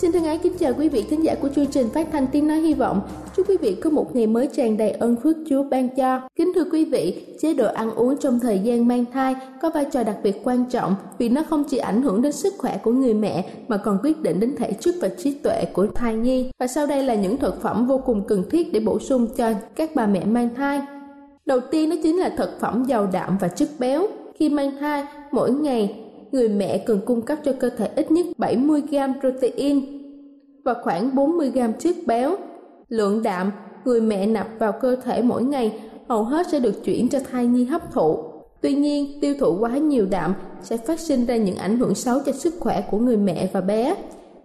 Xin thân ái kính chào quý vị thính giả của chương trình phát thanh tiếng nói hy vọng. Chúc quý vị có một ngày mới tràn đầy ơn phước Chúa ban cho. Kính thưa quý vị, chế độ ăn uống trong thời gian mang thai có vai trò đặc biệt quan trọng vì nó không chỉ ảnh hưởng đến sức khỏe của người mẹ mà còn quyết định đến thể chất và trí tuệ của thai nhi. Và sau đây là những thực phẩm vô cùng cần thiết để bổ sung cho các bà mẹ mang thai. Đầu tiên đó chính là thực phẩm giàu đạm và chất béo. Khi mang thai, mỗi ngày người mẹ cần cung cấp cho cơ thể ít nhất 70g protein và khoảng 40g chất béo. Lượng đạm người mẹ nạp vào cơ thể mỗi ngày hầu hết sẽ được chuyển cho thai nhi hấp thụ. Tuy nhiên, tiêu thụ quá nhiều đạm sẽ phát sinh ra những ảnh hưởng xấu cho sức khỏe của người mẹ và bé.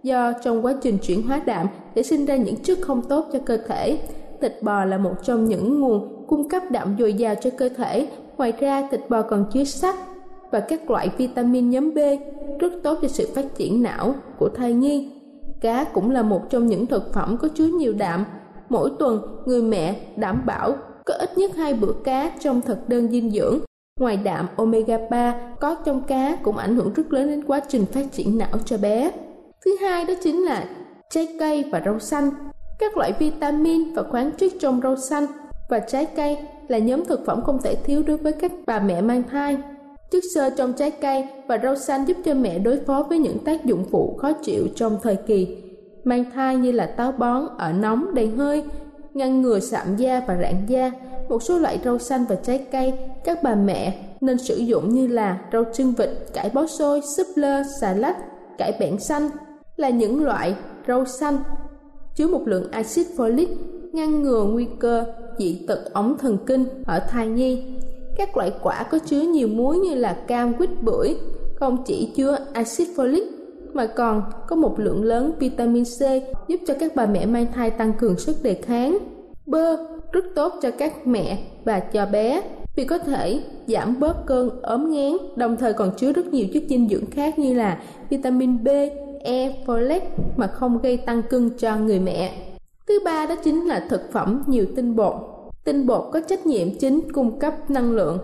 Do trong quá trình chuyển hóa đạm sẽ sinh ra những chất không tốt cho cơ thể. Thịt bò là một trong những nguồn cung cấp đạm dồi dào cho cơ thể. Ngoài ra, thịt bò còn chứa sắt, và các loại vitamin nhóm B rất tốt cho sự phát triển não của thai nhi. Cá cũng là một trong những thực phẩm có chứa nhiều đạm. Mỗi tuần, người mẹ đảm bảo có ít nhất hai bữa cá trong thực đơn dinh dưỡng. Ngoài đạm omega 3 có trong cá cũng ảnh hưởng rất lớn đến quá trình phát triển não cho bé. Thứ hai đó chính là trái cây và rau xanh. Các loại vitamin và khoáng chất trong rau xanh và trái cây là nhóm thực phẩm không thể thiếu đối với các bà mẹ mang thai. Chất xơ trong trái cây và rau xanh giúp cho mẹ đối phó với những tác dụng phụ khó chịu trong thời kỳ mang thai như là táo bón, ở nóng, đầy hơi, ngăn ngừa sạm da và rạn da. Một số loại rau xanh và trái cây các bà mẹ nên sử dụng như là rau chân vịt, cải bó xôi, súp lơ, xà lách, cải bẹn xanh là những loại rau xanh chứa một lượng axit folic ngăn ngừa nguy cơ dị tật ống thần kinh ở thai nhi các loại quả có chứa nhiều muối như là cam, quýt, bưởi không chỉ chứa axit folic mà còn có một lượng lớn vitamin C giúp cho các bà mẹ mang thai tăng cường sức đề kháng. Bơ rất tốt cho các mẹ và cho bé vì có thể giảm bớt cơn ốm ngán, đồng thời còn chứa rất nhiều chất dinh dưỡng khác như là vitamin B, E, folate mà không gây tăng cân cho người mẹ. Thứ ba đó chính là thực phẩm nhiều tinh bột Tinh bột có trách nhiệm chính cung cấp năng lượng,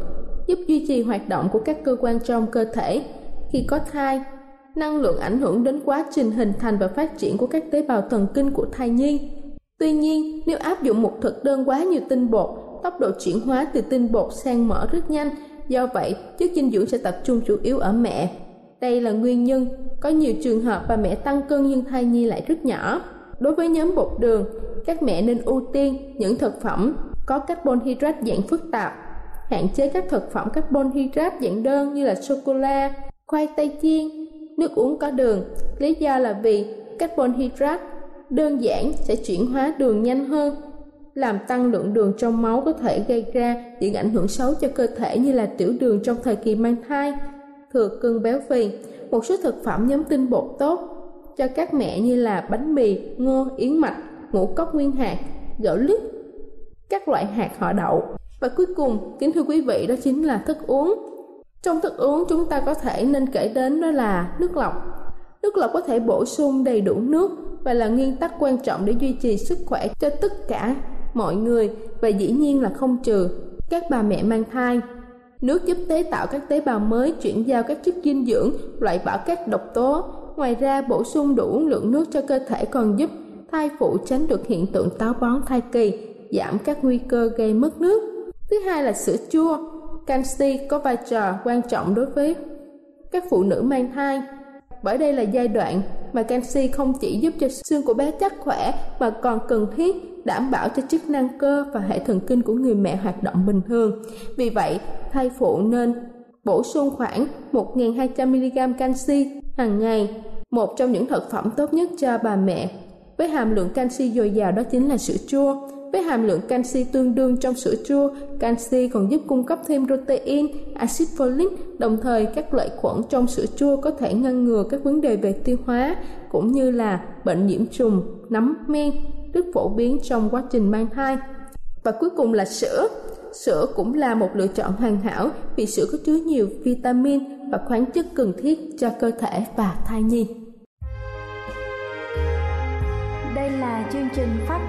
giúp duy trì hoạt động của các cơ quan trong cơ thể. Khi có thai, năng lượng ảnh hưởng đến quá trình hình thành và phát triển của các tế bào thần kinh của thai nhi. Tuy nhiên, nếu áp dụng một thực đơn quá nhiều tinh bột, tốc độ chuyển hóa từ tinh bột sang mỡ rất nhanh, do vậy chất dinh dưỡng sẽ tập trung chủ yếu ở mẹ. Đây là nguyên nhân có nhiều trường hợp bà mẹ tăng cân nhưng thai nhi lại rất nhỏ. Đối với nhóm bột đường, các mẹ nên ưu tiên những thực phẩm có carbon hydrate dạng phức tạp, hạn chế các thực phẩm carbon hydrate dạng đơn như là sô cô la, khoai tây chiên, nước uống có đường. Lý do là vì carbon hydrate đơn giản sẽ chuyển hóa đường nhanh hơn, làm tăng lượng đường trong máu có thể gây ra những ảnh hưởng xấu cho cơ thể như là tiểu đường trong thời kỳ mang thai, thừa cân béo phì. Một số thực phẩm nhóm tinh bột tốt cho các mẹ như là bánh mì, ngô, yến mạch, ngũ cốc nguyên hạt, gạo lứt, các loại hạt họ đậu. Và cuối cùng, kính thưa quý vị, đó chính là thức uống. Trong thức uống chúng ta có thể nên kể đến đó là nước lọc. Nước lọc có thể bổ sung đầy đủ nước và là nguyên tắc quan trọng để duy trì sức khỏe cho tất cả mọi người và dĩ nhiên là không trừ các bà mẹ mang thai. Nước giúp tế tạo các tế bào mới, chuyển giao các chất dinh dưỡng, loại bỏ các độc tố. Ngoài ra, bổ sung đủ lượng nước cho cơ thể còn giúp thai phụ tránh được hiện tượng táo bón thai kỳ, giảm các nguy cơ gây mất nước. Thứ hai là sữa chua. Canxi có vai trò quan trọng đối với các phụ nữ mang thai bởi đây là giai đoạn mà canxi không chỉ giúp cho xương của bé chắc khỏe mà còn cần thiết đảm bảo cho chức năng cơ và hệ thần kinh của người mẹ hoạt động bình thường. Vì vậy, thai phụ nên bổ sung khoảng 1.200mg canxi hàng ngày, một trong những thực phẩm tốt nhất cho bà mẹ. Với hàm lượng canxi dồi dào đó chính là sữa chua. Với hàm lượng canxi tương đương trong sữa chua, canxi còn giúp cung cấp thêm protein, axit folic, đồng thời các lợi khuẩn trong sữa chua có thể ngăn ngừa các vấn đề về tiêu hóa cũng như là bệnh nhiễm trùng, nấm men, rất phổ biến trong quá trình mang thai. Và cuối cùng là sữa. Sữa cũng là một lựa chọn hoàn hảo vì sữa có chứa nhiều vitamin và khoáng chất cần thiết cho cơ thể và thai nhi. Đây là chương trình phát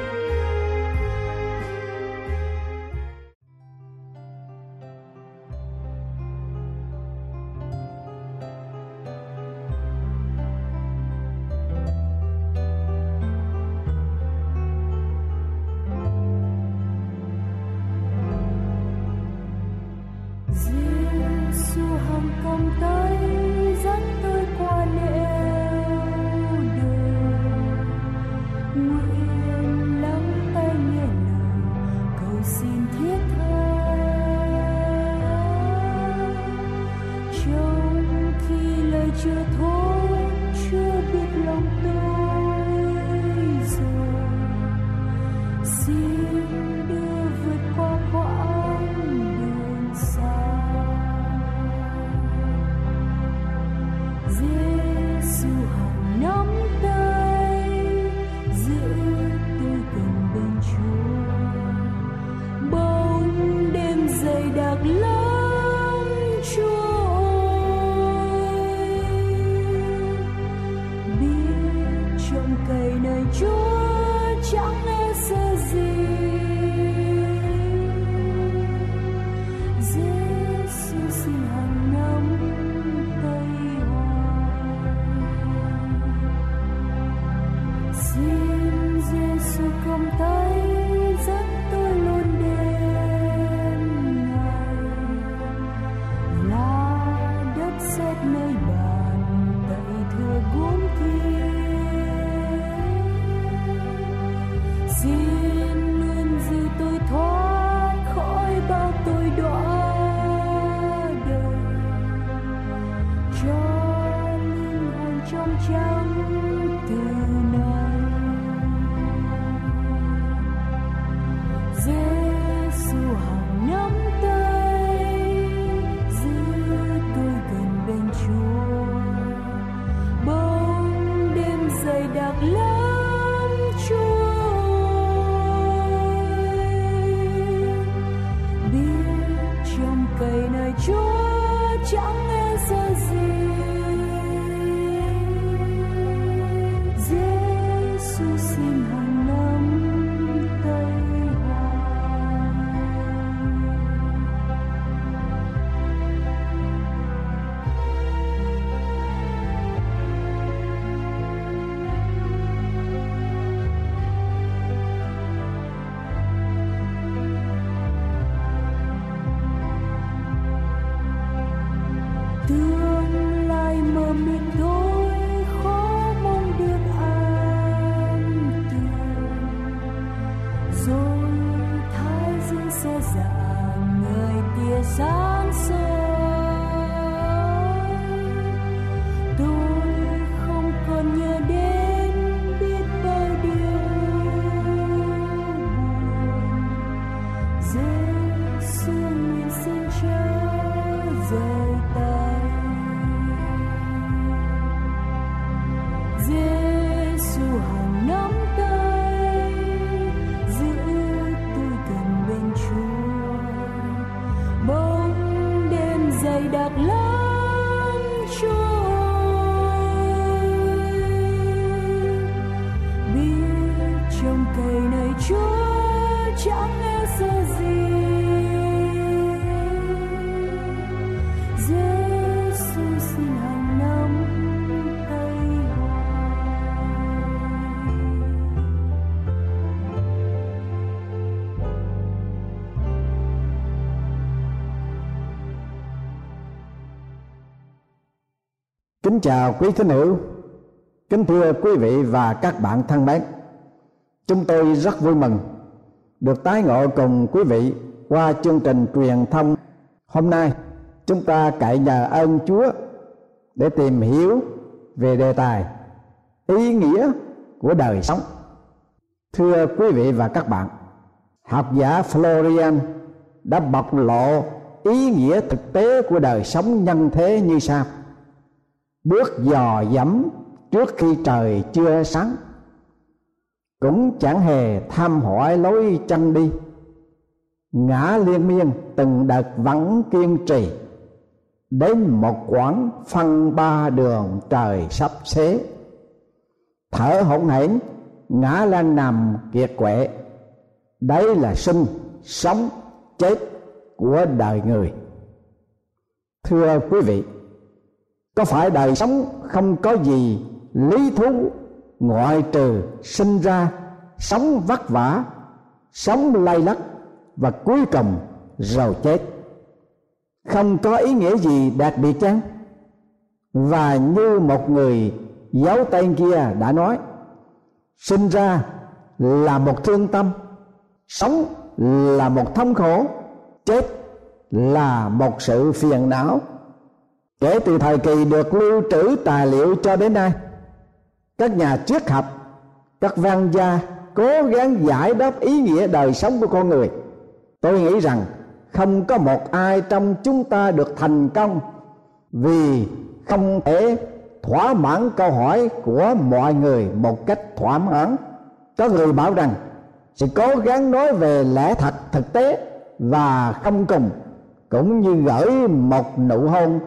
My may buy. love. Chào quý thính hữu, kính thưa quý vị và các bạn thân mến. Chúng tôi rất vui mừng được tái ngộ cùng quý vị qua chương trình truyền thông hôm nay. Chúng ta cậy nhờ ơn Chúa để tìm hiểu về đề tài ý nghĩa của đời sống. Thưa quý vị và các bạn, học giả Florian đã bộc lộ ý nghĩa thực tế của đời sống nhân thế như sau bước dò dẫm trước khi trời chưa sáng. Cũng chẳng hề tham hỏi lối chân đi. Ngã liên miên từng đợt vẫn kiên trì. Đến một quãng phân ba đường trời sắp xế. Thở hổn hển, ngã lên nằm kiệt quệ. Đấy là sinh, sống, chết của đời người. Thưa quý vị có phải đời sống không có gì lý thú ngoại trừ sinh ra, sống vất vả, sống lay lắc và cuối cùng rồi chết? Không có ý nghĩa gì đặc biệt chăng? Và như một người giấu tên kia đã nói, sinh ra là một thương tâm, sống là một thống khổ, chết là một sự phiền não kể từ thời kỳ được lưu trữ tài liệu cho đến nay, các nhà triết học, các văn gia cố gắng giải đáp ý nghĩa đời sống của con người. Tôi nghĩ rằng không có một ai trong chúng ta được thành công vì không thể thỏa mãn câu hỏi của mọi người một cách thỏa mãn. Có người bảo rằng sẽ cố gắng nói về lẽ thật thực tế và không cùng, cũng như gửi một nụ hôn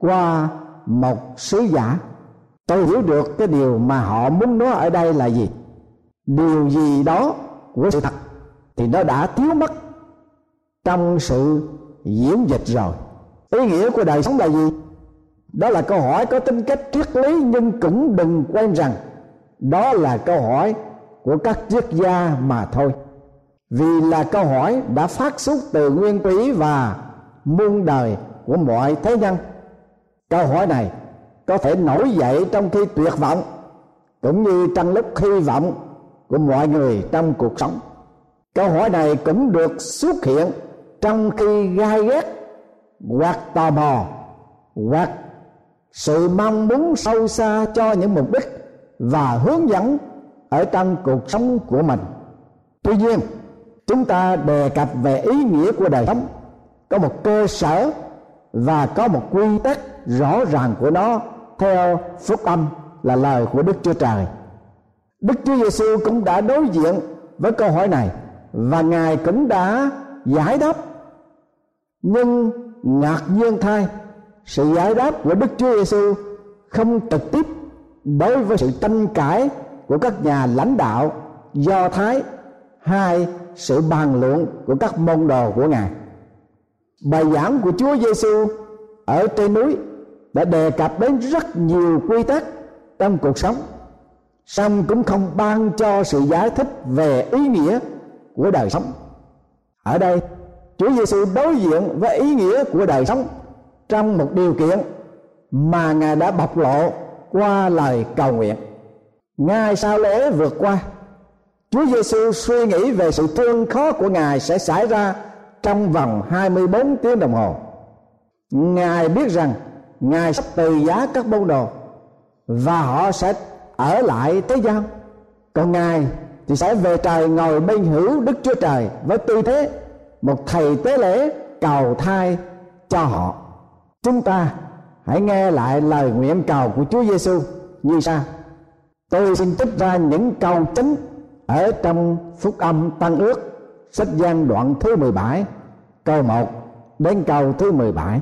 qua một sứ giả. Tôi hiểu được cái điều mà họ muốn nói ở đây là gì. Điều gì đó của sự thật thì nó đã thiếu mất trong sự diễn dịch rồi. Ý nghĩa của đời sống là gì? Đó là câu hỏi có tính cách triết lý nhưng cũng đừng quên rằng đó là câu hỏi của các triết gia mà thôi. Vì là câu hỏi đã phát xuất từ nguyên thủy và muôn đời của mọi thế nhân câu hỏi này có thể nổi dậy trong khi tuyệt vọng, cũng như trong lúc hy vọng của mọi người trong cuộc sống. Câu hỏi này cũng được xuất hiện trong khi gai ghét, hoặc tò mò, hoặc sự mong muốn sâu xa cho những mục đích và hướng dẫn ở trong cuộc sống của mình. Tuy nhiên, chúng ta đề cập về ý nghĩa của đời sống. Có một cơ sở và có một quy tắc rõ ràng của nó theo phúc âm là lời của Đức Chúa Trời. Đức Chúa Giêsu cũng đã đối diện với câu hỏi này và Ngài cũng đã giải đáp. Nhưng ngạc nhiên thay, sự giải đáp của Đức Chúa Giêsu không trực tiếp đối với sự tranh cãi của các nhà lãnh đạo do thái hay sự bàn luận của các môn đồ của ngài bài giảng của Chúa Giêsu ở trên núi đã đề cập đến rất nhiều quy tắc trong cuộc sống song cũng không ban cho sự giải thích về ý nghĩa của đời sống ở đây Chúa Giêsu đối diện với ý nghĩa của đời sống trong một điều kiện mà Ngài đã bộc lộ qua lời cầu nguyện. Ngay sau lễ vượt qua, Chúa Giêsu suy nghĩ về sự thương khó của Ngài sẽ xảy ra trong vòng 24 tiếng đồng hồ. Ngài biết rằng ngài sắp từ giá các môn đồ và họ sẽ ở lại thế gian. Còn ngài thì sẽ về trời ngồi bên hữu đức chúa trời với tư thế, một thầy tế lễ cầu thai cho họ. Chúng ta hãy nghe lại lời nguyện cầu của chúa giêsu như sau. Tôi xin trích ra những câu chính ở trong phúc âm tăng ước sách gian đoạn thứ 17 câu 1 đến câu thứ 17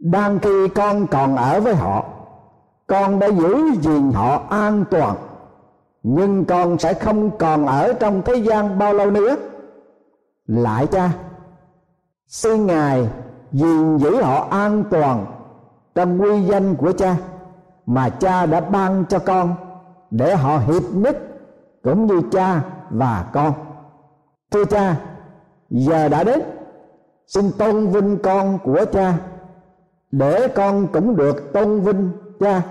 đang khi con còn ở với họ, con đã giữ gìn họ an toàn, nhưng con sẽ không còn ở trong thế gian bao lâu nữa. Lại cha, xin ngài gìn giữ họ an toàn trong quy danh của cha mà cha đã ban cho con để họ hiệp nhất cũng như cha và con thưa cha, giờ đã đến. Xin tôn vinh con của cha. Để con cũng được tôn vinh cha.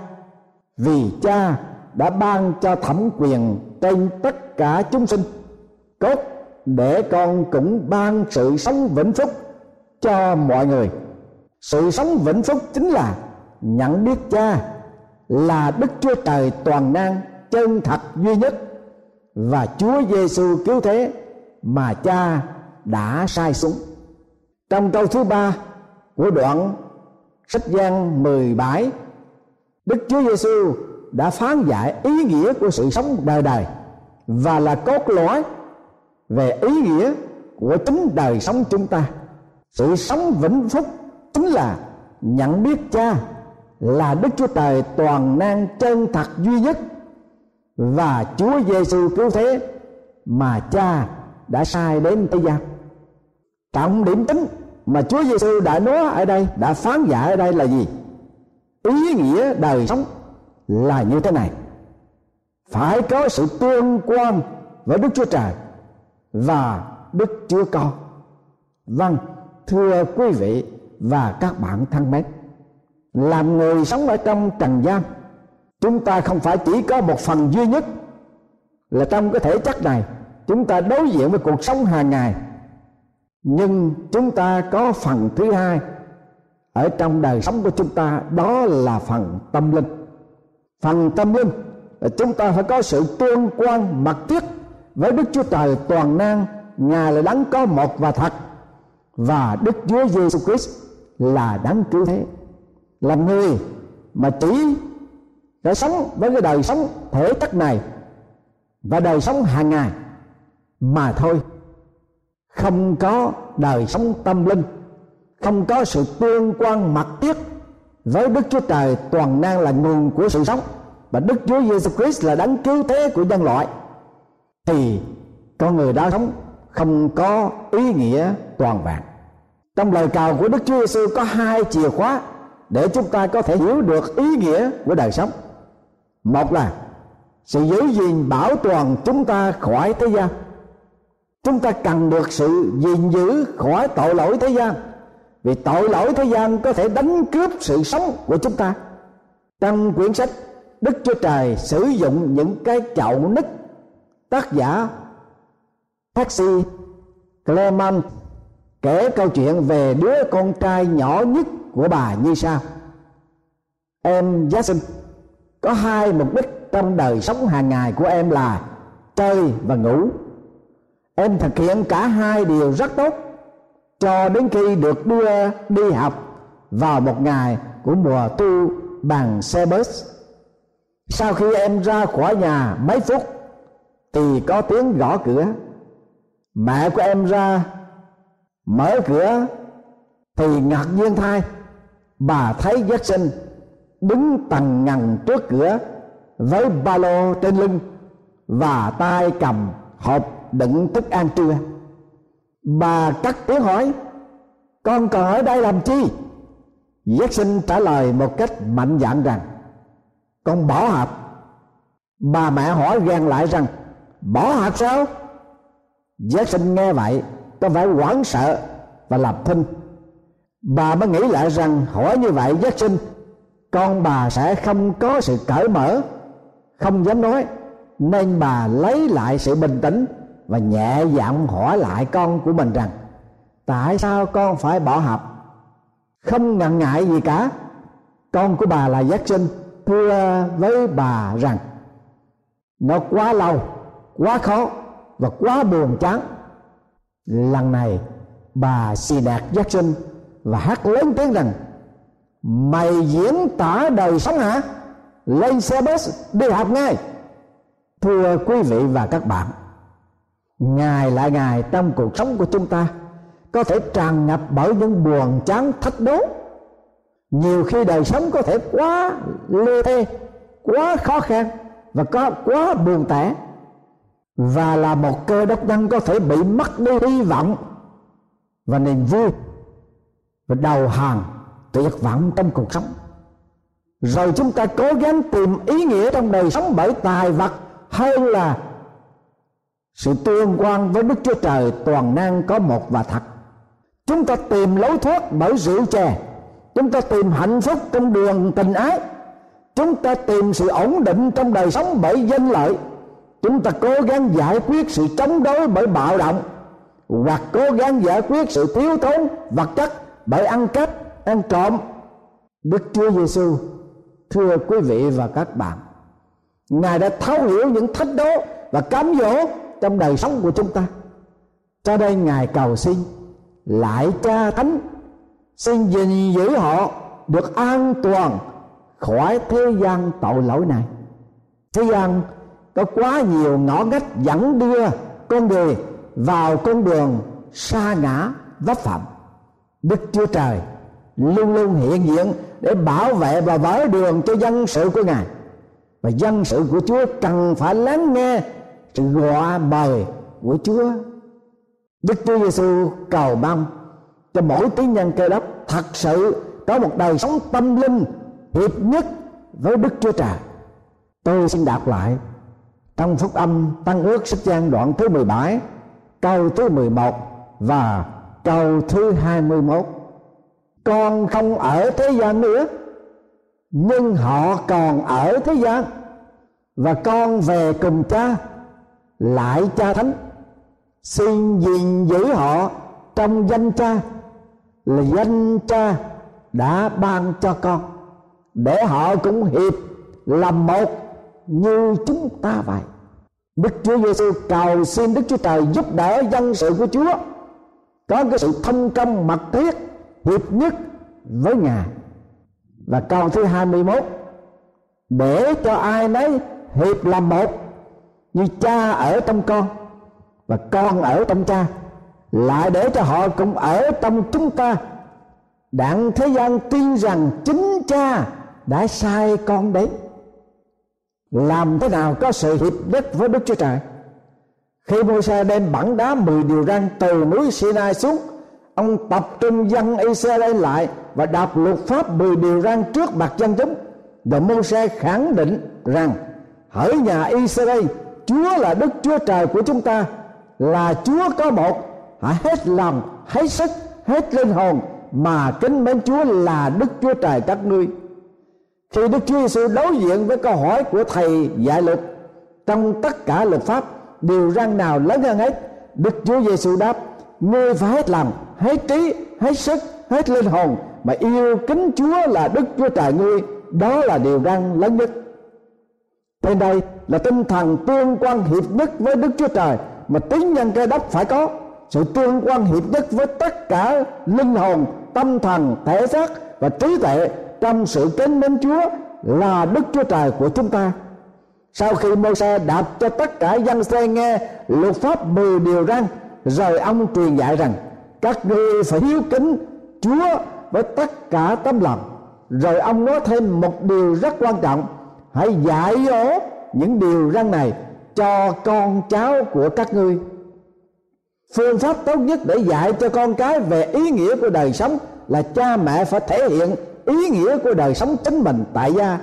Vì cha đã ban cho thẩm quyền trên tất cả chúng sinh. Cốt để con cũng ban sự sống vĩnh phúc cho mọi người. Sự sống vĩnh phúc chính là nhận biết cha là đức chúa trời toàn năng, chân thật duy nhất và chúa giêsu cứu thế mà cha đã sai xuống. Trong câu thứ ba của đoạn sách gian 17 Đức Chúa Giêsu đã phán giải ý nghĩa của sự sống đời đời và là cốt lõi về ý nghĩa của chính đời sống chúng ta. Sự sống vĩnh phúc chính là nhận biết cha là Đức Chúa Trời toàn năng chân thật duy nhất và Chúa Giêsu cứu thế mà cha đã sai đến thế gian trọng điểm tính mà Chúa Giêsu đã nói ở đây, đã phán dạy ở đây là gì? Ý nghĩa đời sống là như thế này. Phải có sự tương quan với Đức Chúa Trời và Đức Chúa Con. Vâng thưa quý vị và các bạn thân mến, làm người sống ở trong trần gian, chúng ta không phải chỉ có một phần duy nhất là trong cái thể chất này chúng ta đối diện với cuộc sống hàng ngày. Nhưng chúng ta có phần thứ hai ở trong đời sống của chúng ta, đó là phần tâm linh. Phần tâm linh là chúng ta phải có sự tương quan mật thiết với đức chúa trời toàn năng. Ngài là đấng có một và thật. Và đức chúa giêsu christ là đấng cứu thế. Là người mà chỉ đã sống với cái đời sống thể chất này và đời sống hàng ngày mà thôi, không có đời sống tâm linh, không có sự tương quan mật thiết với Đức Chúa Trời, toàn năng là nguồn của sự sống và Đức Chúa Giêsu Christ là đấng cứu thế của nhân loại. Thì con người đã sống không có ý nghĩa toàn vẹn. Trong lời cầu của Đức Chúa Giêsu có hai chìa khóa để chúng ta có thể hiểu được ý nghĩa của đời sống. Một là sự giữ gìn bảo toàn chúng ta khỏi thế gian chúng ta cần được sự gìn giữ khỏi tội lỗi thế gian. Vì tội lỗi thế gian có thể đánh cướp sự sống của chúng ta. Trong quyển sách đức chúa trời sử dụng những cái chậu nứt, tác giả taxi clement kể câu chuyện về đứa con trai nhỏ nhất của bà như sau. Em Jackson, có hai mục đích trong đời sống hàng ngày của em là chơi và ngủ em thực hiện cả hai điều rất tốt, cho đến khi được đưa đi học vào một ngày của mùa thu bằng xe bus. Sau khi em ra khỏi nhà mấy phút, thì có tiếng gõ cửa. Mẹ của em ra, mở cửa, thì ngạc nhiên thay, bà thấy giác sinh đứng tầng ngần trước cửa với ba lô trên lưng và tay cầm hộp đựng thức ăn trưa bà cắt tiếng hỏi, con còn ở đây làm chi? Giác sinh trả lời một cách mạnh dạn rằng, con bỏ học bà mẹ hỏi ghen lại rằng, bỏ học sao? Giác sinh nghe vậy, có vẻ hoảng sợ và lập thinh bà mới nghĩ lại rằng, hỏi như vậy giác sinh con bà sẽ không có sự cởi mở, không dám nói, nên bà lấy lại sự bình tĩnh và nhẹ giọng hỏi lại con của mình rằng, tại sao con phải bỏ học? Không ngần ngại gì cả. Con của bà là giác sinh, thưa với bà rằng, nó quá lâu, quá khó và quá buồn chán. Lần này, bà xì đạt giác sinh và hát lớn tiếng rằng, mày diễn tả đời sống hả? Lên xe bus đi học ngay. Thưa quý vị và các bạn ngày lại ngày trong cuộc sống của chúng ta, có thể tràn ngập bởi những buồn chán thách đố. Nhiều khi đời sống có thể quá lê thê, quá khó khăn và có quá buồn tẻ. Và là một cơ đốc nhân có thể bị mất đi hy vọng và niềm vui và đầu hàng tuyệt vọng trong cuộc sống. Rồi chúng ta cố gắng tìm ý nghĩa trong đời sống bởi tài vật hơn là sự tương quan với đức chúa trời toàn năng có một và thật. Chúng ta tìm lối thoát bởi rượu chè. Chúng ta tìm hạnh phúc trong đường tình ái. Chúng ta tìm sự ổn định trong đời sống bởi danh lợi. Chúng ta cố gắng giải quyết sự chống đối bởi bạo động, hoặc cố gắng giải quyết sự thiếu thốn vật chất bởi ăn cắp, ăn trộm. Đức chúa giêsu thưa quý vị và các bạn, ngài đã thấu hiểu những thách đố và cám dỗ trong đời sống của chúng ta. Cho đây ngài cầu xin lại cha thánh xin gìn giữ họ được an toàn khỏi thế gian tội lỗi này. Thế gian có quá nhiều ngõ ngách dẫn đưa con người vào con đường xa ngã, vấp phạm. Đức chúa trời luôn luôn hiện diện để bảo vệ và vỡ đường cho dân sự của ngài. Và dân sự của chúa cần phải lắng nghe sự gọi mời của chúa. Đức chúa giêsu cầu mong cho mỗi tín nhân cơ đốc thật sự có một đời sống tâm linh hiệp nhất với đức chúa trời. Tôi xin đọc lại trong phúc âm tăng ước sách gian đoạn thứ 17 câu thứ 11 và câu thứ 21 con không ở thế gian nữa, nhưng họ còn ở thế gian, và con về cùng cha lại cha thánh, xin gìn giữ họ trong danh cha, là danh cha đã ban cho con, để họ cũng hiệp làm một như chúng ta vậy. Đức Chúa Giêsu cầu xin Đức Chúa Trời giúp đỡ dân sự của Chúa, có cái sự thông công mật thiết hiệp nhất với Ngài. Và câu thứ 21 để cho ai nấy hiệp làm một như cha ở trong con và con ở trong cha, lại để cho họ cũng ở trong chúng ta. Đặng thế gian tin rằng chính cha đã sai con đấy làm thế nào có sự hiệp nhất với đức chúa trời? Khi môi xe đem bản đá mười điều răn từ núi sinai xuống, ông tập trung dân Israel lại và đọc luật pháp mười điều răn trước mặt dân chúng. Và môi xe khẳng định rằng, hỡi nhà Israel Chúa là Đức Chúa Trời của chúng ta, là Chúa có một hãy hết lòng, hết sức, hết linh hồn, mà kính mến Chúa là Đức Chúa Trời các ngươi. Khi Đức Chúa Giêsu đối diện với câu hỏi của thầy dạy luật trong tất cả luật pháp, điều răn nào lớn hơn hết, Đức Chúa Giêsu đáp, ngươi phải hết lòng, hết trí, hết sức, hết linh hồn mà yêu kính Chúa là Đức Chúa Trời ngươi. Đó là điều răn lớn nhất. Trên đây là tinh thần tương quan hiệp nhất với Đức Chúa Trời mà tín nhân cơ đốc phải có sự tương quan hiệp nhất với tất cả linh hồn tâm thần thể xác và trí tuệ trong sự kính mến Chúa là Đức Chúa Trời của chúng ta. Sau khi mô xe đạp cho tất cả dân xe nghe luật pháp 10 điều răn, rồi ông truyền dạy rằng các ngươi phải hiếu kính Chúa với tất cả tấm lòng. Rồi ông nói thêm một điều rất quan trọng, hãy dạy dỗ những điều răn này cho con cháu của các ngươi. Phương pháp tốt nhất để dạy cho con cái về ý nghĩa của đời sống là cha mẹ phải thể hiện ý nghĩa của đời sống chính mình tại gia.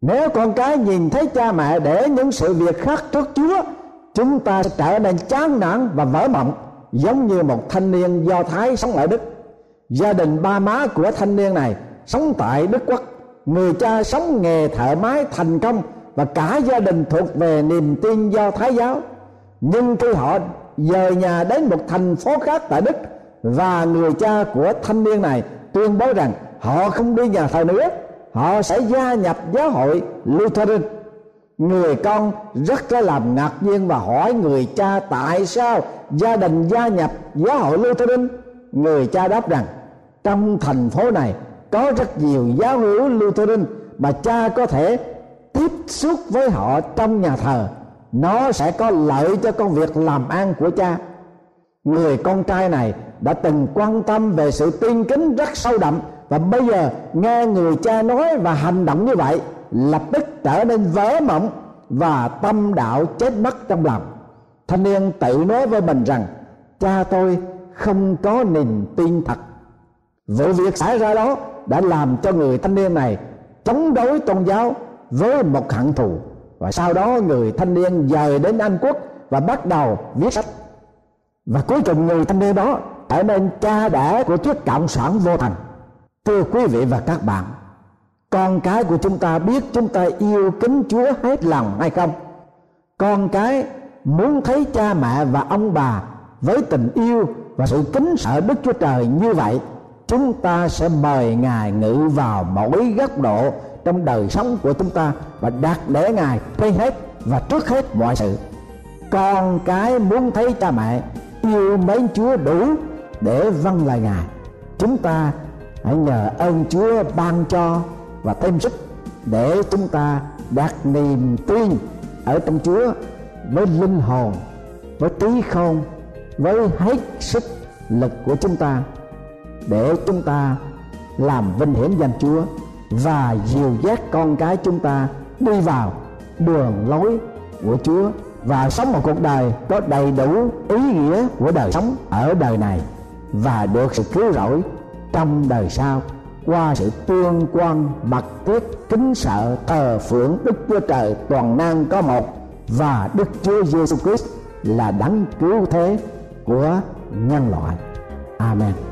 Nếu con cái nhìn thấy cha mẹ để những sự việc khác trước chúa, chúng ta sẽ trở nên chán nản và vỡ mộng, giống như một thanh niên do thái sống ở đức. Gia đình ba má của thanh niên này sống tại đức quốc. Người cha sống nghề thợ máy thành công và cả gia đình thuộc về niềm tin do thái giáo. Nhưng khi họ dời nhà đến một thành phố khác tại đức, và người cha của thanh niên này tuyên bố rằng họ không đi nhà thờ nữa, họ sẽ gia nhập giáo hội Lutheran. Người con rất là làm ngạc nhiên và hỏi người cha tại sao gia đình gia nhập giáo hội Lutheran. Người cha đáp rằng, trong thành phố này có rất nhiều giáo hữu Lutheran mà cha có thể tiếp xúc với họ trong nhà thờ, nó sẽ có lợi cho công việc làm ăn của cha. Người con trai này đã từng quan tâm về sự tiên kính rất sâu đậm và bây giờ nghe người cha nói và hành động như vậy, lập tức trở nên vỡ mộng và tâm đạo chết mất trong lòng. Thanh niên tự nói với mình rằng, cha tôi không có niềm tin thật. Vụ việc xảy ra đó đã làm cho người thanh niên này chống đối tôn giáo với một hận thù. Và sau đó người thanh niên dời đến Anh Quốc và bắt đầu viết sách. Và cuối cùng người thanh niên đó trở nên cha đẻ của chiếc cộng sản vô thành. Thưa quý vị và các bạn, con cái của chúng ta biết chúng ta yêu kính chúa hết lòng hay không? Con cái muốn thấy cha mẹ và ông bà với tình yêu và sự kính sợ đức chúa trời như vậy, chúng ta sẽ mời ngài ngự vào mỗi góc độ trong đời sống của chúng ta và đặt để ngài trên hết và trước hết mọi sự. Con cái muốn thấy cha mẹ yêu mến chúa đủ để vâng lời ngài, chúng ta hãy nhờ ơn chúa ban cho và thêm sức để chúng ta đặt niềm tin ở trong chúa với linh hồn, với trí khôn với hết sức lực của chúng ta để chúng ta làm vinh hiển danh Chúa và dìu dắt con cái chúng ta đi vào đường lối của Chúa và sống một cuộc đời có đầy đủ ý nghĩa của đời sống ở đời này và được sự cứu rỗi trong đời sau qua sự tương quan, mật thiết, kính sợ, thờ phượng Đức Chúa Trời toàn năng có một và Đức Chúa Giêsu Christ là đấng cứu thế của nhân loại. Amen.